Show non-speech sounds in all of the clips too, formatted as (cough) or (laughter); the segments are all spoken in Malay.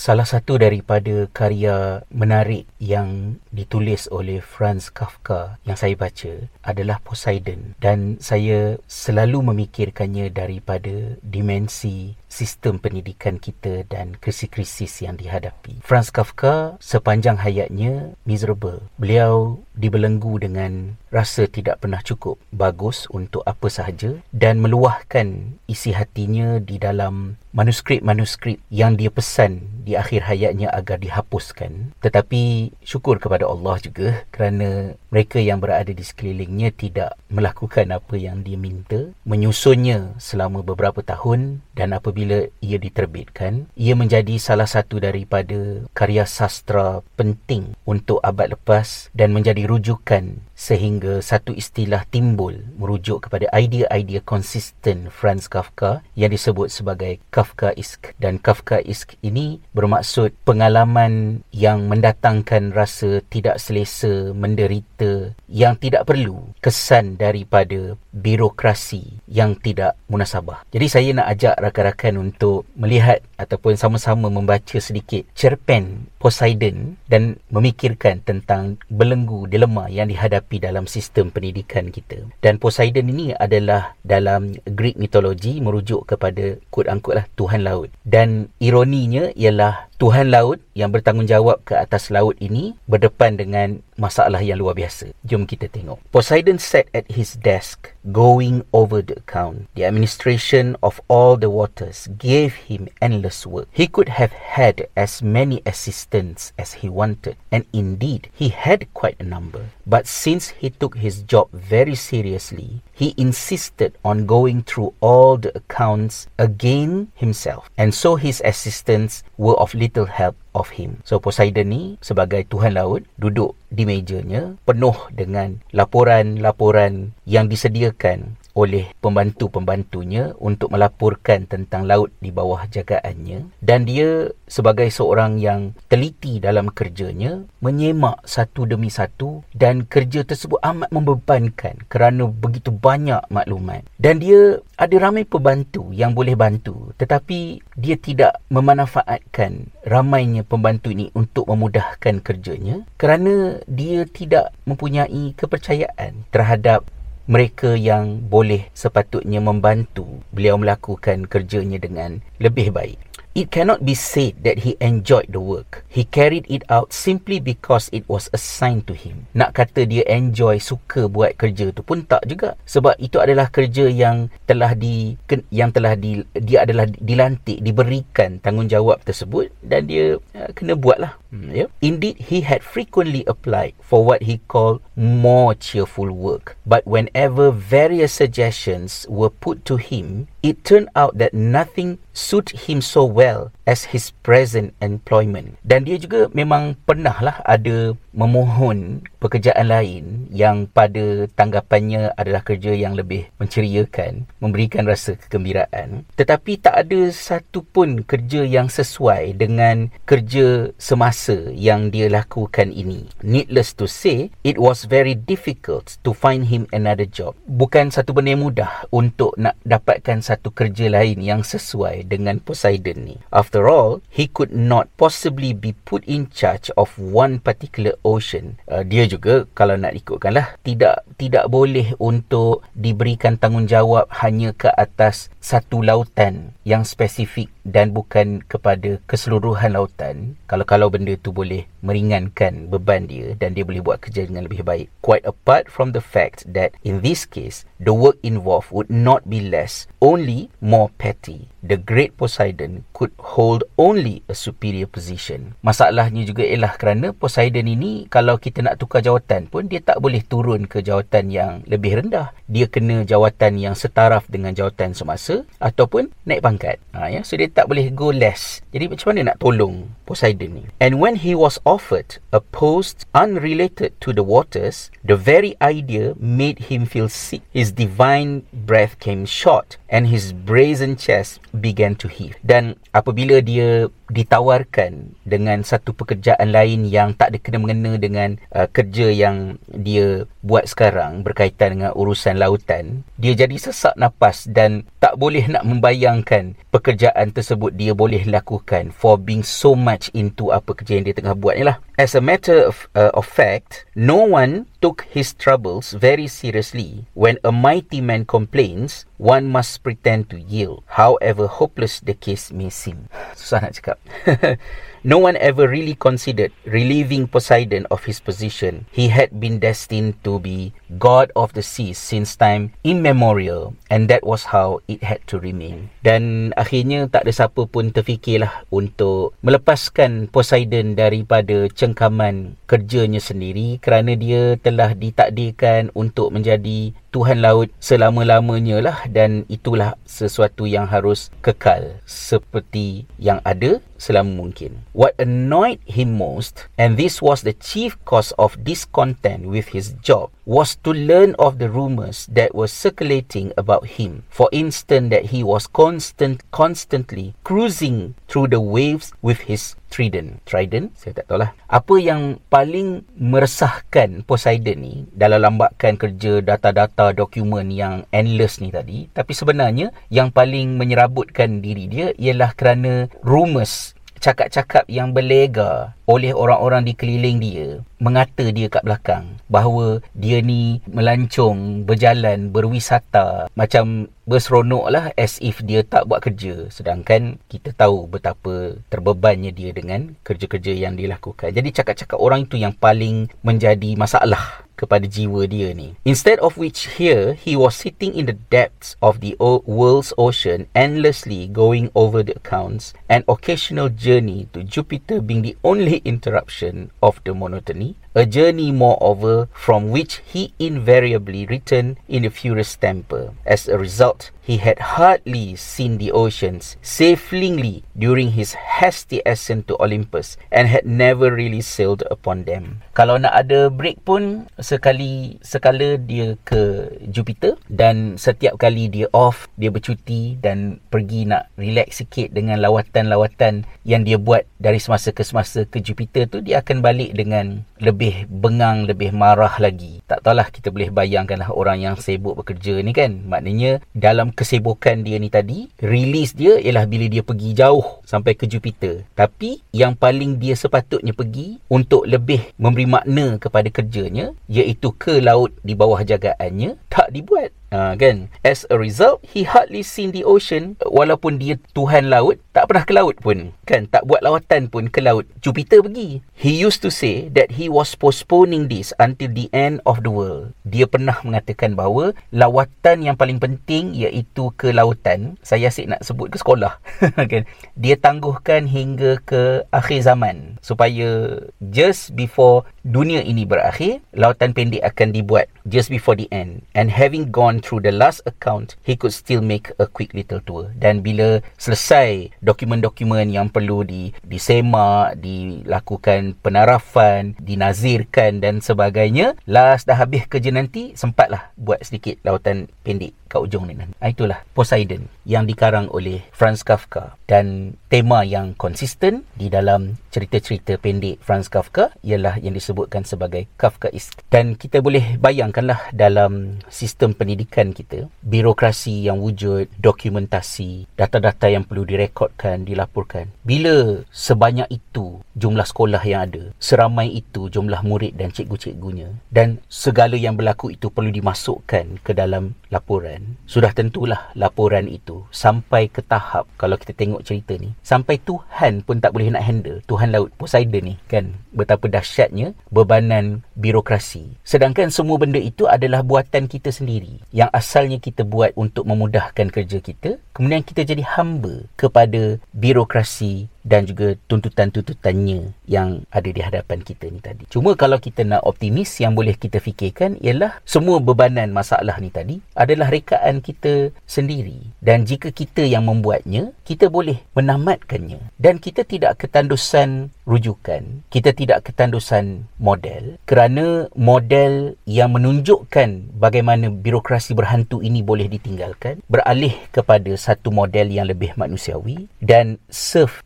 salah satu daripada karya menarik yang ditulis oleh Franz Kafka yang saya baca adalah Poseidon dan saya selalu memikirkannya daripada dimensi sistem pendidikan kita dan krisis-krisis yang dihadapi. Franz Kafka sepanjang hayatnya miserable. Beliau dibelenggu dengan rasa tidak pernah cukup bagus untuk apa sahaja dan meluahkan isi hatinya di dalam manuskrip-manuskrip yang dia pesan di akhir hayatnya agar dihapuskan. Tetapi syukur kepada Allah juga kerana mereka yang berada di sekelilingnya tidak melakukan apa yang dia minta, menyusunnya selama beberapa tahun dan apabila ia diterbitkan, ia menjadi salah satu daripada karya sastra penting untuk abad lepas dan menjadi rujukan sehingga satu istilah timbul merujuk kepada idea-idea konsisten Franz Kafka yang disebut sebagai Kafkaisk dan Kafkaisk ini bermaksud pengalaman yang mendatangkan rasa tidak selesa, menderita yang tidak perlu kesan daripada birokrasi yang tidak munasabah. Jadi saya nak ajak rakan-rakan untuk melihat ataupun sama-sama membaca sedikit cerpen Poseidon dan memikirkan tentang belenggu dilema yang dihadapi dalam sistem pendidikan kita. Dan Poseidon ini adalah dalam Greek mitologi merujuk kepada quote unquote lah Tuhan laut. Dan ironinya ialah Tuhan laut yang bertanggungjawab ke atas laut ini berdepan dengan masalah yang luar biasa. Jom kita tengok. Poseidon sat at his desk, going over the account. The administration of all the waters gave him endless work. He could have had as many assistants as he wanted, and indeed, he had quite a number. But since he took his job very seriously, he insisted on going through all the accounts again himself. And so his assistants were of little help of him. So Poseidon ni sebagai tuhan laut duduk di mejanya penuh dengan laporan-laporan yang disediakan oleh pembantu-pembantunya untuk melaporkan tentang laut di bawah jagaannya. Dan dia sebagai seorang yang teliti dalam kerjanya menyemak satu demi satu dan kerja tersebut amat membebankan kerana begitu banyak maklumat. Dan dia ada ramai pembantu yang boleh bantu tetapi dia tidak memanfaatkan ramainya pembantu ini untuk memudahkan kerjanya kerana dia tidak mempunyai kepercayaan terhadap mereka yang boleh sepatutnya membantu beliau melakukan kerjanya dengan lebih baik. It cannot be said that he enjoyed the work. He carried it out simply because it was assigned to him. Nak kata dia enjoy, suka buat kerja tu pun tak juga. Sebab itu adalah kerja yang telah di yang telah di dia adalah dilantik, diberikan tanggungjawab tersebut dan dia uh, kena buatlah. Hmm, yeah. Indeed, he had frequently applied for what he called more cheerful work. But whenever various suggestions were put to him, it turned out that nothing suit him so well as his present employment. Dan dia juga memang pernahlah ada memohon pekerjaan lain yang pada tanggapannya adalah kerja yang lebih menceriakan, memberikan rasa kegembiraan. Tetapi tak ada satu pun kerja yang sesuai dengan kerja semasa yang dia lakukan ini. Needless to say, it was very difficult to find him another job. Bukan satu benda yang mudah untuk nak dapatkan satu kerja lain yang sesuai dengan Poseidon ni. After all, he could not possibly be put in charge of one particular ocean. Uh, dia juga kalau nak ikutkanlah tidak tidak boleh untuk diberikan tanggungjawab hanya ke atas satu lautan yang spesifik dan bukan kepada keseluruhan lautan. Kalau kalau benda tu boleh meringankan beban dia dan dia boleh buat kerja dengan lebih baik. Quite apart from the fact that in this case the work involved would not be less only more petty. The great poseidon could hold only a superior position. Masalahnya juga ialah kerana poseidon ini kalau kita nak tukar jawatan pun dia tak boleh turun ke jawatan yang lebih rendah. Dia kena jawatan yang setaraf dengan jawatan semasa ataupun naik pangkat. Ha, ya. So dia tak boleh go less. Jadi macam mana nak tolong poseidon ni and when he was offered a post unrelated to the waters, the very idea made him feel sick. His divine breath came short and his brazen chest began to heave. Dan apabila dia ditawarkan dengan satu pekerjaan lain yang tak ada kena-mengena dengan uh, kerja yang dia buat sekarang berkaitan dengan urusan lautan, dia jadi sesak nafas dan tak boleh nak membayangkan pekerjaan tersebut dia boleh lakukan for being so much into apa kerja yang dia tengah buat ni lah. As a matter of, uh, of fact, no one took his troubles very seriously. When a mighty man complains, one must pretend to yield, however hopeless the case may seem. Susah nak cakap. (laughs) No one ever really considered relieving Poseidon of his position. He had been destined to be god of the seas since time immemorial and that was how it had to remain. Dan akhirnya tak ada siapa pun terfikirlah untuk melepaskan Poseidon daripada cengkaman kerjanya sendiri kerana dia telah ditakdirkan untuk menjadi Tuhan laut selama-lamanya lah dan itulah sesuatu yang harus kekal seperti yang ada selama mungkin. What annoyed him most and this was the chief cause of discontent with his job was to learn of the rumors that were circulating about him. For instance that he was constant constantly cruising through the waves with his trident. Trident, saya tak tahu lah. Apa yang paling meresahkan Poseidon ni dalam lambakan kerja data-data dokumen yang endless ni tadi. Tapi sebenarnya yang paling menyerabutkan diri dia ialah kerana rumors cakap-cakap yang berlega oleh orang-orang di keliling dia mengata dia kat belakang bahawa dia ni melancong berjalan berwisata macam berseronok lah as if dia tak buat kerja. Sedangkan kita tahu betapa terbebannya dia dengan kerja-kerja yang dilakukan. Jadi cakap-cakap orang itu yang paling menjadi masalah kepada jiwa dia ni. Instead of which here, he was sitting in the depths of the world's ocean endlessly going over the accounts and occasional journey to Jupiter being the only interruption of the monotony a journey moreover from which he invariably returned in a furious temper. As a result, he had hardly seen the oceans safely during his hasty ascent to Olympus and had never really sailed upon them. Kalau nak ada break pun sekali sekala dia ke Jupiter dan setiap kali dia off dia bercuti dan pergi nak relax sikit dengan lawatan-lawatan yang dia buat dari semasa ke semasa ke Jupiter tu dia akan balik dengan lebih bengang, lebih marah lagi. Tak tahulah kita boleh bayangkanlah orang yang sibuk bekerja ni kan. Maknanya dalam kesibukan dia ni tadi, release dia ialah bila dia pergi jauh sampai ke Jupiter. Tapi yang paling dia sepatutnya pergi untuk lebih memberi makna kepada kerjanya, iaitu ke laut di bawah jagaannya, tak dibuat. Ha, kan? As a result, he hardly seen the ocean walaupun dia Tuhan laut, tak pernah ke laut pun. Kan? Tak buat lawatan pun ke laut. Jupiter pergi. He used to say that he was postponing this until the end of the world. Dia pernah mengatakan bahawa lawatan yang paling penting iaitu ke lautan. Saya asyik nak sebut ke sekolah. (laughs) kan? Dia tangguhkan hingga ke akhir zaman. Supaya just before dunia ini berakhir, lautan pendek akan dibuat just before the end. And having gone through the last account, he could still make a quick little tour. Dan bila selesai dokumen-dokumen yang perlu di disemak, dilakukan penarafan, dinazirkan dan sebagainya, last dah habis kerja nanti, sempatlah buat sedikit lautan pendek kat ujung ni. Ah, itulah Poseidon yang dikarang oleh Franz Kafka dan tema yang konsisten di dalam cerita-cerita pendek Franz Kafka ialah yang disebutkan sebagai Kafkaist. Dan kita boleh bayangkanlah dalam sistem pendidikan kita, birokrasi yang wujud, dokumentasi, data-data yang perlu direkodkan, dilaporkan. Bila sebanyak itu jumlah sekolah yang ada, seramai itu jumlah murid dan cikgu-cikgunya dan segala yang berlaku itu perlu dimasukkan ke dalam laporan sudah tentulah laporan itu sampai ke tahap kalau kita tengok cerita ni sampai Tuhan pun tak boleh nak handle Tuhan laut Poseidon ni kan betapa dahsyatnya bebanan birokrasi. Sedangkan semua benda itu adalah buatan kita sendiri yang asalnya kita buat untuk memudahkan kerja kita. Kemudian kita jadi hamba kepada birokrasi dan juga tuntutan-tuntutannya yang ada di hadapan kita ni tadi. Cuma kalau kita nak optimis yang boleh kita fikirkan ialah semua bebanan masalah ni tadi adalah rekaan kita sendiri dan jika kita yang membuatnya, kita boleh menamatkannya dan kita tidak ketandusan rujukan, kita tidak ketandusan model kerana model yang menunjukkan bagaimana birokrasi berhantu ini boleh ditinggalkan beralih kepada satu model yang lebih manusiawi dan serve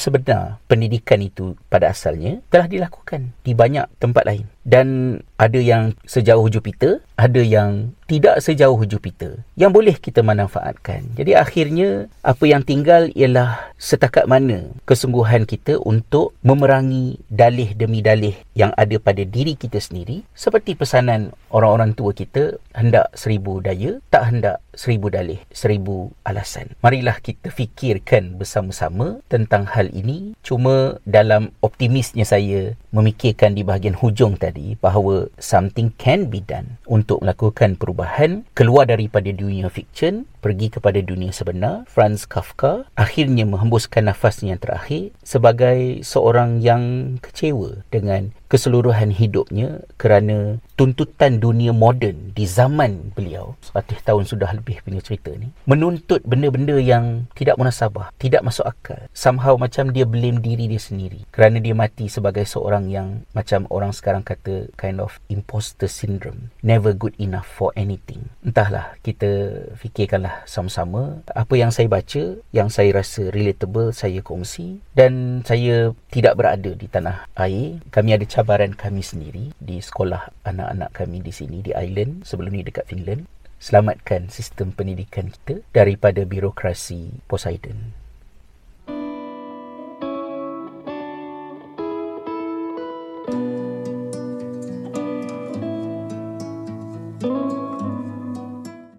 sebenar pendidikan itu pada asalnya telah dilakukan di banyak tempat lain dan ada yang sejauh Jupiter, ada yang tidak sejauh Jupiter yang boleh kita manfaatkan. Jadi akhirnya apa yang tinggal ialah setakat mana kesungguhan kita untuk memerangi dalih demi dalih yang ada pada diri kita sendiri seperti pesanan orang-orang tua kita hendak seribu daya tak hendak seribu dalih seribu alasan. Marilah kita fikirkan bersama-sama tentang hal ini cuma dalam optimisnya saya memikirkan di bahagian hujung tadi bahawa something can be done untuk melakukan perubahan keluar daripada dunia fiction pergi kepada dunia sebenar. Franz Kafka akhirnya menghembuskan nafasnya yang terakhir sebagai seorang yang kecewa dengan keseluruhan hidupnya kerana tuntutan dunia moden di zaman beliau 100 tahun sudah lebih punya cerita ni menuntut benda-benda yang tidak munasabah tidak masuk akal. Somehow macam dia blame diri dia sendiri kerana dia mati sebagai seorang yang macam orang sekarang kata kind of imposter syndrome. Never good enough for anything. Entahlah kita fikirkanlah sama-sama. Apa yang saya baca yang saya rasa relatable saya kongsi dan saya tidak berada di tanah air. Kami ada cabaran kami sendiri di sekolah anak-anak kami di sini di island sebelum ni dekat Finland. Selamatkan sistem pendidikan kita daripada birokrasi Poseidon